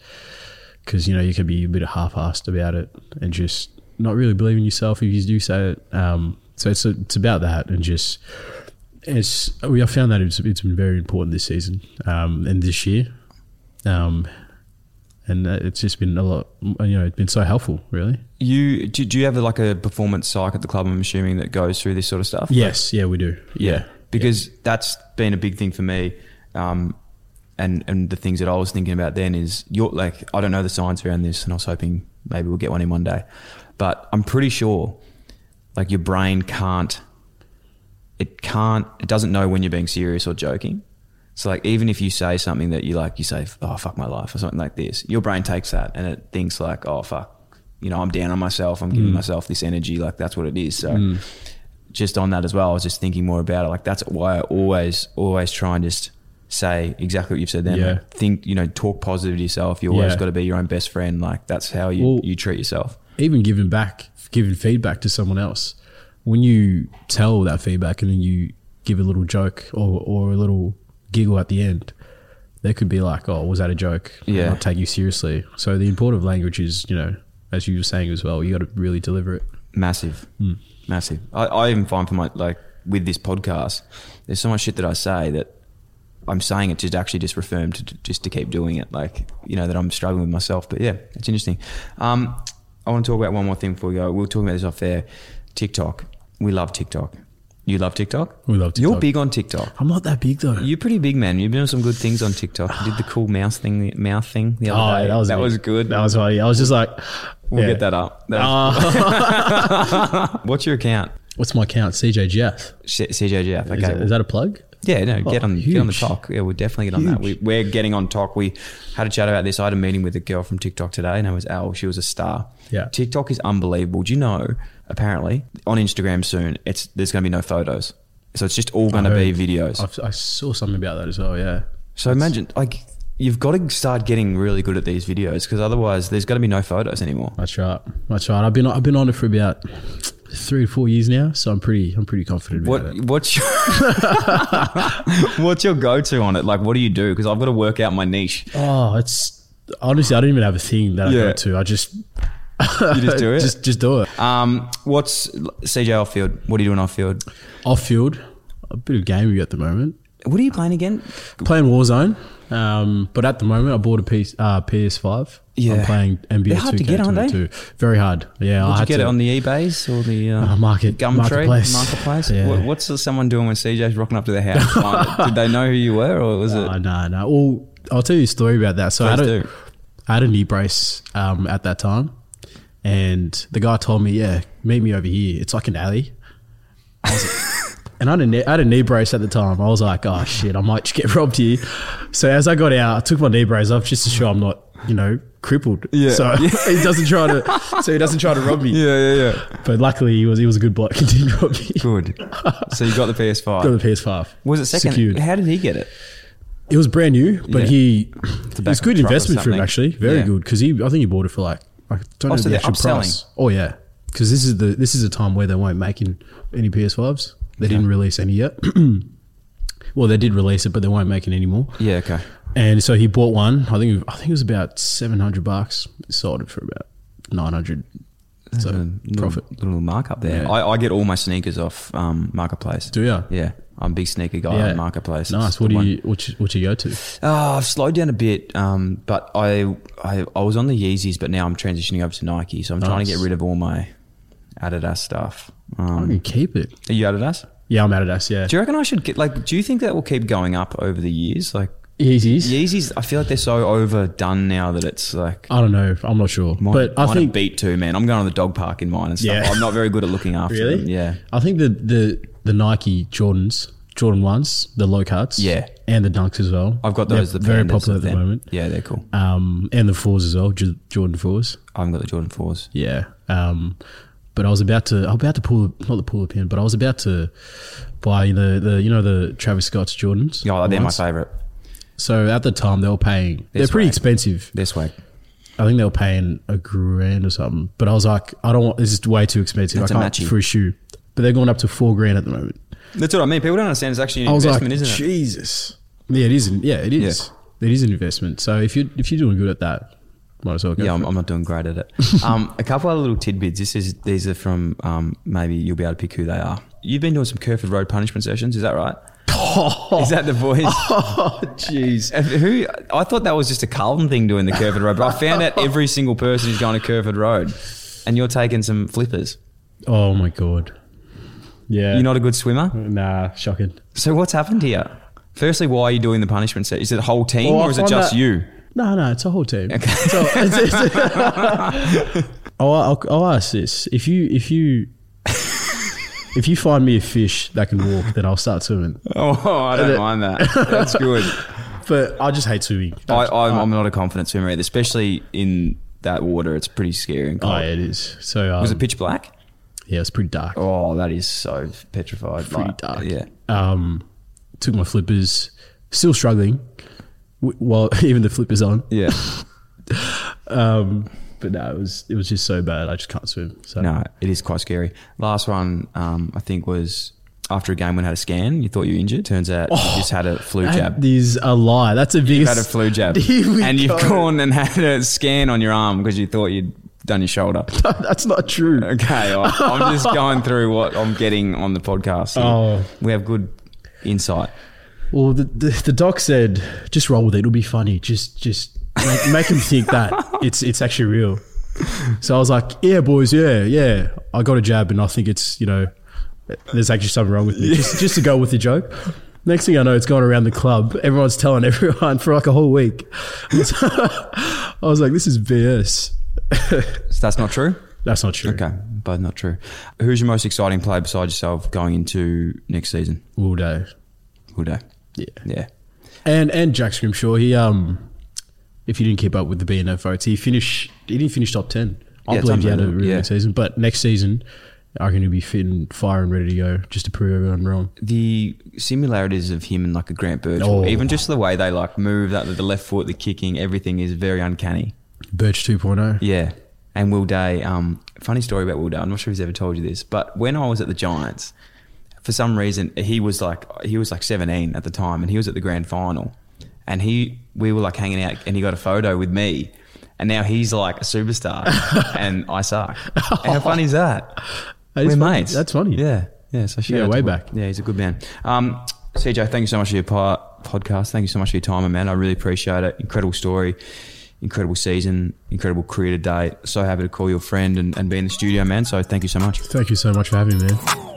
Because you know you can be a bit half-assed about it and just not really believe in yourself if you do say it. Um, so it's it's about that and just it's we have found that it's, it's been very important this season um, and this year, um, and uh, it's just been a lot. You know, it's been so helpful, really. You do, do you have like a performance psych at the club? I'm assuming that goes through this sort of stuff. Yes, yeah, we do. yeah, because that's been a big thing for me. Um, and and the things that I was thinking about then is you're like I don't know the science around this, and I was hoping maybe we'll get one in one day, but I'm pretty sure like your brain can't it can't it doesn't know when you're being serious or joking. So like even if you say something that you like you say oh fuck my life or something like this, your brain takes that and it thinks like oh fuck you know I'm down on myself, I'm giving mm. myself this energy like that's what it is. So mm. just on that as well, I was just thinking more about it. Like that's why I always always try and just say exactly what you've said then. Yeah. Like, think, you know, talk positive to yourself. You always Yeah. got to be your own best friend. Like that's how you, Well- you treat yourself. even giving back, giving feedback to someone else. When you tell that feedback and then you give a little joke or, or a little giggle at the end, they could be like, "Oh, was that a joke?" Yeah. not take you seriously. So the importance of language is, you know, as you were saying as well, you got to really deliver it. Massive, Hmm. massive. I, I even find for my like with this podcast, there's so much shit that I say that I'm saying it just actually just reaffirmed to, just to keep doing it. Like you know that I'm struggling with myself. But yeah, it's interesting. Um, I want to talk about one more thing before we go. We were talking about this off there. TikTok. We love TikTok. You love TikTok. We love TikTok. You're big on TikTok. I'm not that big though. You're pretty big, man. You've been doing some good things on TikTok. You did the cool mouse thing, the mouth thing the other Oh, day. that was that was good. That was funny. I was just like, We'll yeah. get that up. That was- uh, What's your account? What's my account? CJ Jeff. C- CJ Jeff. Okay. Is, that, is that a plug? Yeah, no, oh, get Oh, on get on the talk. Yeah, we'll definitely get on that. We, we're getting on talk. We had a chat about this. I had a meeting with a girl from TikTok today. Her name was Al. She was a star. Yeah. TikTok is unbelievable. Do you know? Apparently, on Instagram soon, it's there's going to be no photos, so it's just all going to be videos. I've, I saw something about that as well. Yeah. so imagine, like, you've got to start getting really good at these videos because otherwise, there's going to be no photos anymore. That's right. That's right. I've been I've been on it for about three or four years now, so I'm pretty I'm pretty confident about What it. what's your what's your go to on it? Like, what do you do? Because I've got to work out my niche. Oh, it's honestly I don't even have a thing that I Yeah. go to. I just You just do it. just just do it. Um, what's CJ off field? What are you doing off field? Off field, a bit of gaming at the moment. What are you playing again? Playing Warzone, um, but at the moment I bought a PS, uh, PS5. Yeah. I'm playing NBA They're hard to get, aren't they? 2K22. Very hard. Yeah, Did I you had get to, it on the eBay's or the uh, Uh, market- Gumtree marketplace. marketplace? Yeah. What, what's someone doing when CJ's rocking up to their house? to find it? Did they know who you were, or was it? No, no. Well, I'll tell you a story about that. So I had, Please a, do. I had a knee brace um, at that time, and the guy told me, "Yeah, meet me over here. It's like an alley." I was like- and I had, a knee, I had a knee brace at the time. I was like, "Oh shit, I might get robbed here." So as I got out, I took my knee brace off just to show I'm not, you know, crippled. Yeah. So he doesn't try to. So he doesn't try to rob me. yeah, yeah, yeah. But luckily, he was he was a good bloke. He didn't rob me. Good. So you got the PS5. Got the PS5. was it second? Secured. How did he get it? It was brand new, but Yeah. he it's good a truck or investment for him actually. Very Yeah. good because he I think he bought it for like I don't Oh, know so the actual upselling. price. Oh yeah, because this is the this is a time where they won't making any PS5s. They didn't release any yet. well, they did release it, but they weren't making any more. Yeah. Okay. And so he bought one. I think I think it was about seven hundred bucks. Sold it for about nine hundred. So A little, profit. Little markup there. Yeah. I, I get all my sneakers off um, marketplace. Do ya? Yeah. I'm a big sneaker guy on marketplace. Nice. the What do one- you you, what you go to? Oh, I've slowed down a bit, um, but I, I I was on the Yeezys, but now I'm transitioning over to Nike. So I'm trying to get rid of all my Adidas stuff. I Um, can keep it. are you Adidas? Yeah, I'm Adidas. Yeah, Do you reckon I should get like? Do you think that will keep going up over the years? Like Yeezys. Yeezys, I feel like they're so overdone now that it's like. I don't know. I'm not sure, Mine, but I think beat too, man. I'm going to the dog park in mine and stuff. Yeah. I'm not very good at looking after Really? them. Yeah. I think the the the Nike Jordans, Jordan ones, the low cuts, Yeah. and the dunks as well. I've got They're those. The very popular at the moment. Yeah, they're cool. Um, and the fours as well, Jordan fours. I haven't got the Jordan fours. Yeah. Um, but I was about to, I was about to pull, not the pull pin, but I was about to buy the the you know the Travis Scott's Jordans. Yeah, they're my favorite. So at the time they were paying, they're This pretty way. expensive. They're swag. I think they were paying a grand or something. But I was like, I don't want. This is way too expensive. That's a I can't for a shoe. But they're going up to four grand at the moment. That's what I mean. People don't understand. It's actually an I was investment, like, isn't it? Jesus. Yeah, it is. Yeah, it is. It is an investment. So if you if you're doing good at that, might as well go. Yeah, I'm. I'm not doing great at it. um, a couple other little tidbits. This is these are from um, maybe you'll be able to pick who they are. You've been doing some Kerferd Road punishment sessions, is that right? Is that the voice? Oh, jeez. Who? I thought that was just a Carlton thing doing the Kerferd Road, but I found out every single person is going to Kerferd Road, and you're taking some flippers. Oh my god. Yeah. You're not a good swimmer. Nah, shocking. So what's happened here? Firstly, why are you doing the punishment set? Is it a whole team Well, or is it just that- you? No, no, it's a whole team. So, it's, it's, I'll, I'll, I'll ask this: if you if you if you find me a fish that can walk, then I'll start swimming. Oh, I don't mind that. That's good. But I just hate swimming. I, I'm, I'm not a confident swimmer either, especially in that water. It's pretty scary and Oh, cold. yeah, it is. So um, Was it pitch black? Yeah, it's pretty dark. Oh, that is so petrified. pretty Like, dark. Yeah. Um, took my flippers, still struggling. While even the flip is on, Yeah. um, but no, it was it was just so bad. I just can't swim. So No, it is quite scary. Last one, um, I think, was after a game when I had a scan. You thought you were injured. Turns out you just had a flu That jab. is a lie. That's a big. You've had a flu jab. And you've go. gone and had a scan on your arm because you thought you'd done your shoulder. That's not true. Okay, I- I'm just going through what I'm getting on the podcast. Oh. We have good insight. Well, the, the the doc said, just roll with it. It'll be funny. Just just make, make him think that it's it's actually real. So I was like, yeah, boys, yeah, yeah. I got a jab, and I think it's you know, there's actually something wrong with me. Just just to go with the joke. Next thing I know, it's gone around the club. Everyone's telling everyone for like a whole week. I was like, this is BS. So that's not true? That's not true. Okay, both not true. Who's your most exciting player besides yourself going into next season? Will Day. Will Day? Yeah. Yeah. And and Jack Scrimshaw, he um, if you didn't keep up with the BNF votes, he finished. He didn't finish top ten. I Yeah, believe he had a really yeah. good season. But next season, I reckon he'll be fit and fire and ready to go, just to prove everyone wrong. The similarities of him and like a Grant Birchall, Oh. even just the way they like move, that the left foot, the kicking, everything is very uncanny. Birch oh. 2.0. Yeah. And Will Day, um, funny story about Will Day. I'm not sure if he's ever told you this, but when I was at the Giants, for some reason he was like he was like 17 at the time, and he was at the grand final, and he we were like hanging out, and he got a photo with me, and now he's like a superstar, and I suck. How funny is that? That is We're funny. mates. That's funny. Yeah, yeah. So Yeah, way back. Yeah, he's a good man. Um, CJ, thank you so much for your po- podcast. Thank you so much for your time, man. I really appreciate it. Incredible story, incredible season, incredible career to date. So happy to call you a friend and, and be in the studio, man. So thank you so much. Thank you so much for having me, man.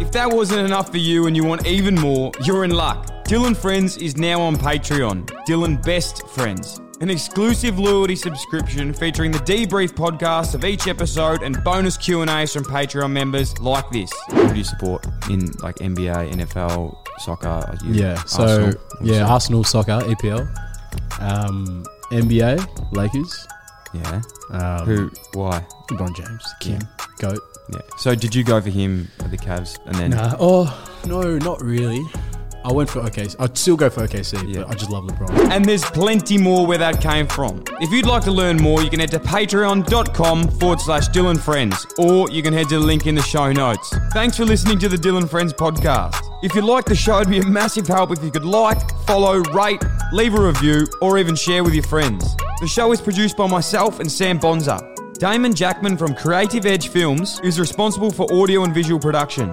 If that wasn't enough for you and you want even more, you're in luck. Dylan Friends is now on Patreon. Dylan Best Friends. An exclusive loyalty subscription featuring the debrief podcast of each episode and bonus Q&As from Patreon members like this. Who do you support in like NBA, NFL, soccer? You Yeah. So Arsenal? yeah, Arsenal soccer, EPL, um, NBA, Lakers. yeah. Um, Who? Why? LeBron James, King, goat. Yeah. So did you go for him at the Cavs and then? Nah. Oh no, not really. I went for OKC. I'd still go for OKC, Yeah. but I just love LeBron. And there's plenty more where that came from. If you'd like to learn more, you can head to patreon.com forward slash Dylan Friends, or you can head to the link in the show notes. Thanks for listening to the Dylan Friends podcast. If you like the show, it'd be a massive help if you could like, follow, rate, leave a review, or even share with your friends. The show is produced by myself and Sam Bonza. Damon Jackman from Creative Edge Films is responsible for audio and visual production.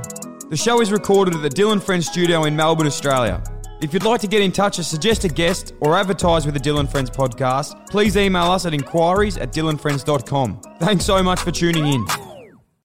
The show is recorded at the Dylan Friends studio in Melbourne, Australia. If you'd like to get in touch or suggest a guest or advertise with the Dylan Friends podcast, please email us at inquiries at dylanfriends.com. Thanks so much for tuning in.